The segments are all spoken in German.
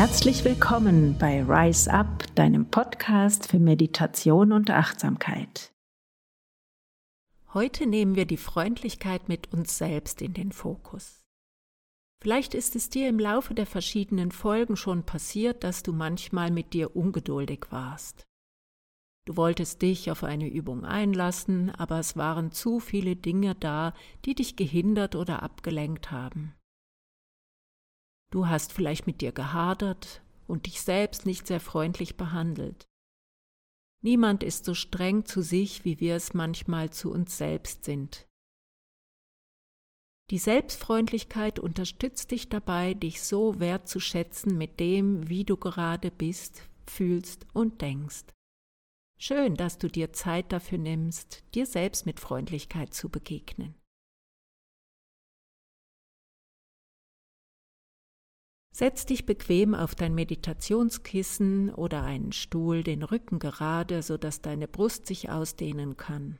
Herzlich willkommen bei Rise Up, deinem Podcast für Meditation und Achtsamkeit. Heute nehmen wir die Freundlichkeit mit uns selbst in den Fokus. Vielleicht ist es dir im Laufe der verschiedenen Folgen schon passiert, dass du manchmal mit dir ungeduldig warst. Du wolltest dich auf eine Übung einlassen, aber es waren zu viele Dinge da, die dich gehindert oder abgelenkt haben. Du hast vielleicht mit dir gehadert und dich selbst nicht sehr freundlich behandelt. Niemand ist so streng zu sich, wie wir es manchmal zu uns selbst sind. Die Selbstfreundlichkeit unterstützt dich dabei, dich so wertzuschätzen mit dem, wie du gerade bist, fühlst und denkst. Schön, dass du dir Zeit dafür nimmst, dir selbst mit Freundlichkeit zu begegnen. Setz dich bequem auf dein Meditationskissen oder einen Stuhl, den Rücken gerade, sodass deine Brust sich ausdehnen kann.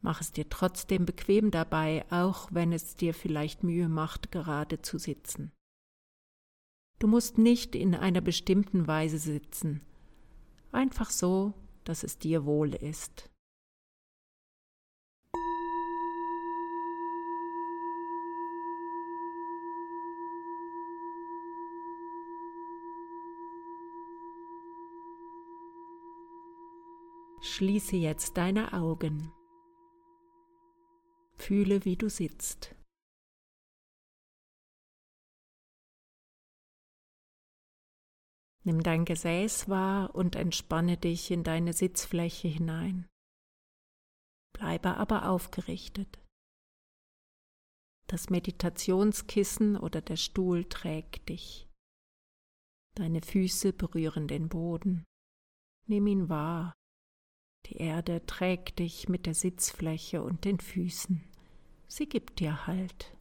Mach es dir trotzdem bequem dabei, auch wenn es dir vielleicht Mühe macht, gerade zu sitzen. Du musst nicht in einer bestimmten Weise sitzen, einfach so, dass es dir wohl ist. Schließe jetzt deine Augen. Fühle, wie du sitzt. Nimm dein Gesäß wahr und entspanne dich in deine Sitzfläche hinein. Bleibe aber aufgerichtet. Das Meditationskissen oder der Stuhl trägt dich. Deine Füße berühren den Boden. Nimm ihn wahr. Die Erde trägt dich mit der Sitzfläche und den Füßen. Sie gibt dir Halt.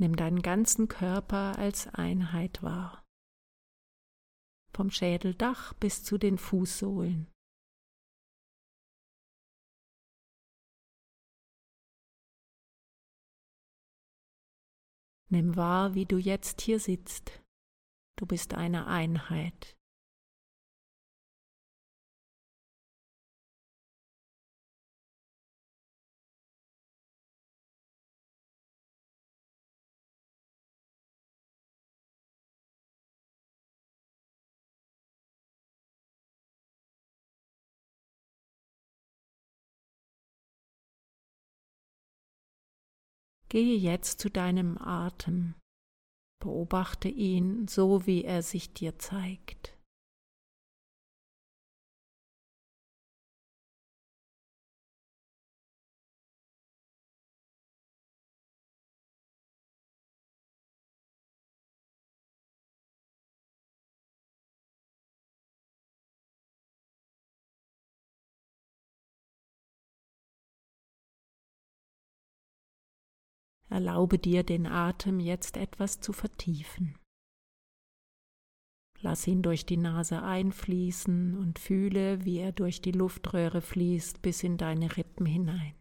Nimm deinen ganzen Körper als Einheit wahr. Vom Schädeldach bis zu den Fußsohlen. Nimm wahr, wie du jetzt hier sitzt. Du bist eine Einheit. Gehe jetzt zu deinem Atem, beobachte ihn so, wie er sich dir zeigt. Erlaube dir den Atem jetzt etwas zu vertiefen. Lass ihn durch die Nase einfließen und fühle, wie er durch die Luftröhre fließt bis in deine Rippen hinein.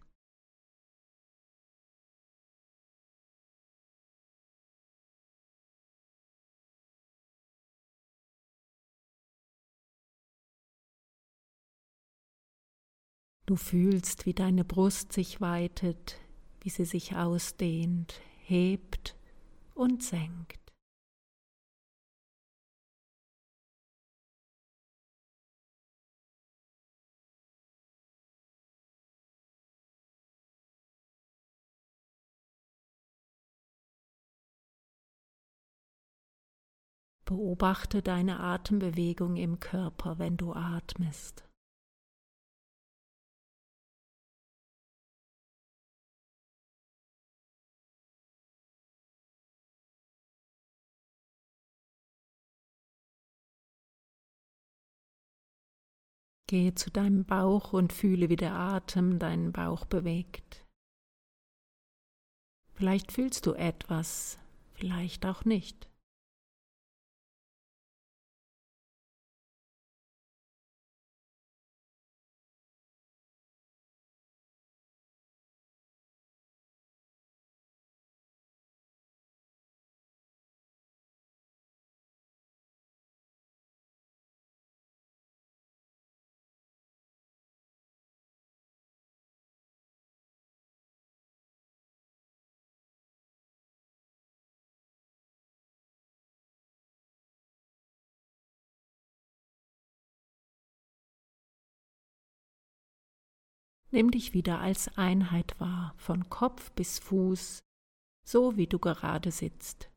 Du fühlst, wie deine Brust sich weitet, wie sie sich ausdehnt, hebt und senkt. Beobachte deine Atembewegung im Körper, wenn du atmest. Gehe zu deinem Bauch und fühle, wie der Atem deinen Bauch bewegt. Vielleicht fühlst du etwas, vielleicht auch nicht. Nimm dich wieder als Einheit wahr, von Kopf bis Fuß, so wie du gerade sitzt.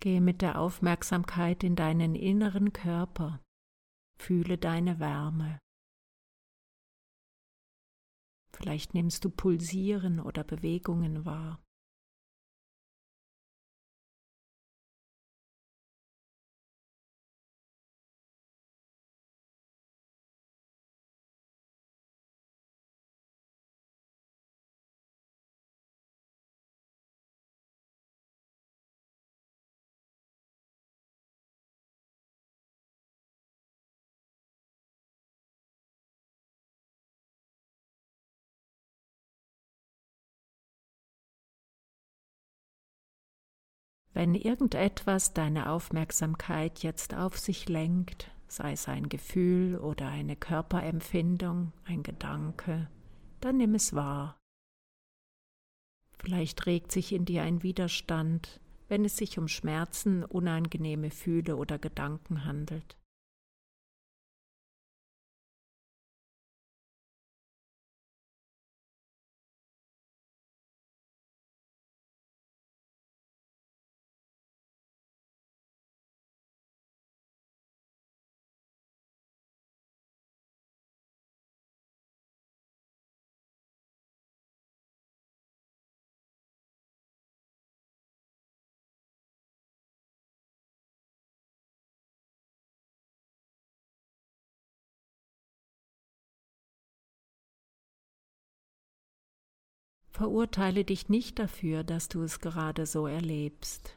Gehe mit der Aufmerksamkeit in deinen inneren Körper, fühle deine Wärme. Vielleicht nimmst du Pulsieren oder Bewegungen wahr. Wenn irgendetwas deine Aufmerksamkeit jetzt auf sich lenkt, sei es ein Gefühl oder eine Körperempfindung, ein Gedanke, dann nimm es wahr. Vielleicht regt sich in dir ein Widerstand, wenn es sich um Schmerzen, unangenehme Fühle oder Gedanken handelt. Verurteile dich nicht dafür, dass du es gerade so erlebst.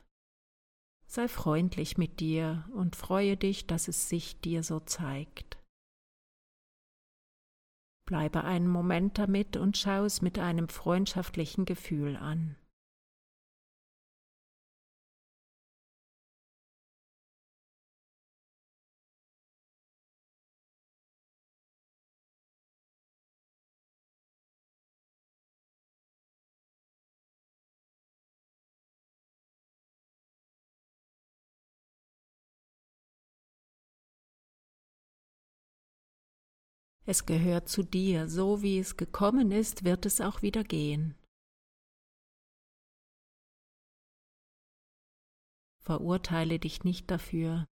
Sei freundlich mit dir und freue dich, dass es sich dir so zeigt. Bleibe einen Moment damit und schau es mit einem freundschaftlichen Gefühl an. Es gehört zu dir, so wie es gekommen ist, wird es auch wieder gehen. Verurteile dich nicht dafür.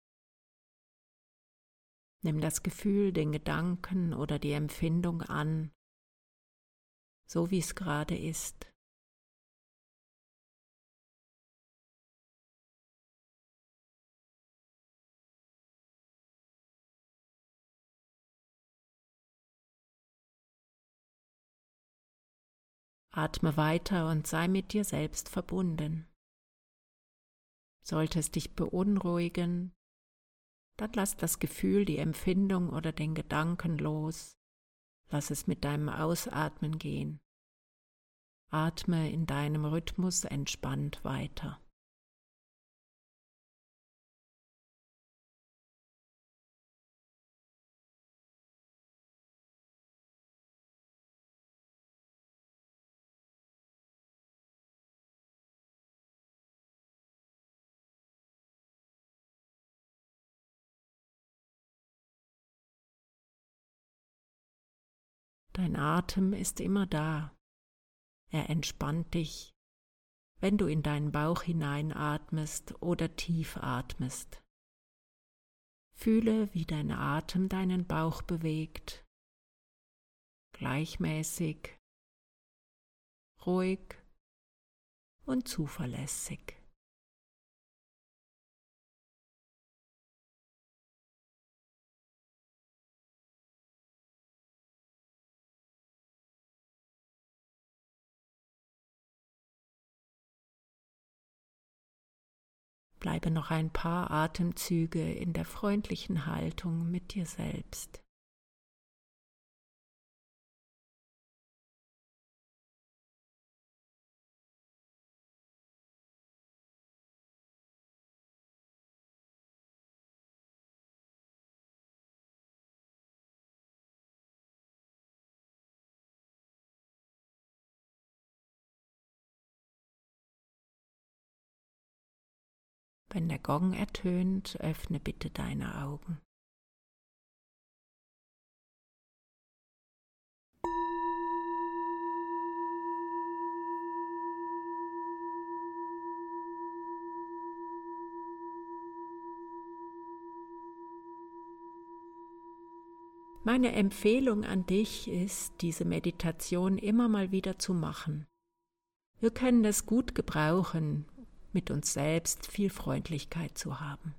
Nimm das Gefühl, den Gedanken oder die Empfindung an, so wie es gerade ist. Atme weiter und sei mit dir selbst verbunden. Sollte es dich beunruhigen, dann lass das Gefühl, die Empfindung oder den Gedanken los. Lass es mit deinem Ausatmen gehen. Atme in deinem Rhythmus entspannt weiter. Dein Atem ist immer da. Er entspannt dich, wenn du in deinen Bauch hineinatmest oder tief atmest. Fühle, wie dein Atem deinen Bauch bewegt, gleichmäßig, ruhig und zuverlässig. Bleibe noch ein paar Atemzüge in der freundlichen Haltung mit dir selbst. Wenn der Gong ertönt, öffne bitte deine Augen. Meine Empfehlung an dich ist, diese Meditation immer mal wieder zu machen. Wir können das gut gebrauchen, mit uns selbst viel Freundlichkeit zu haben.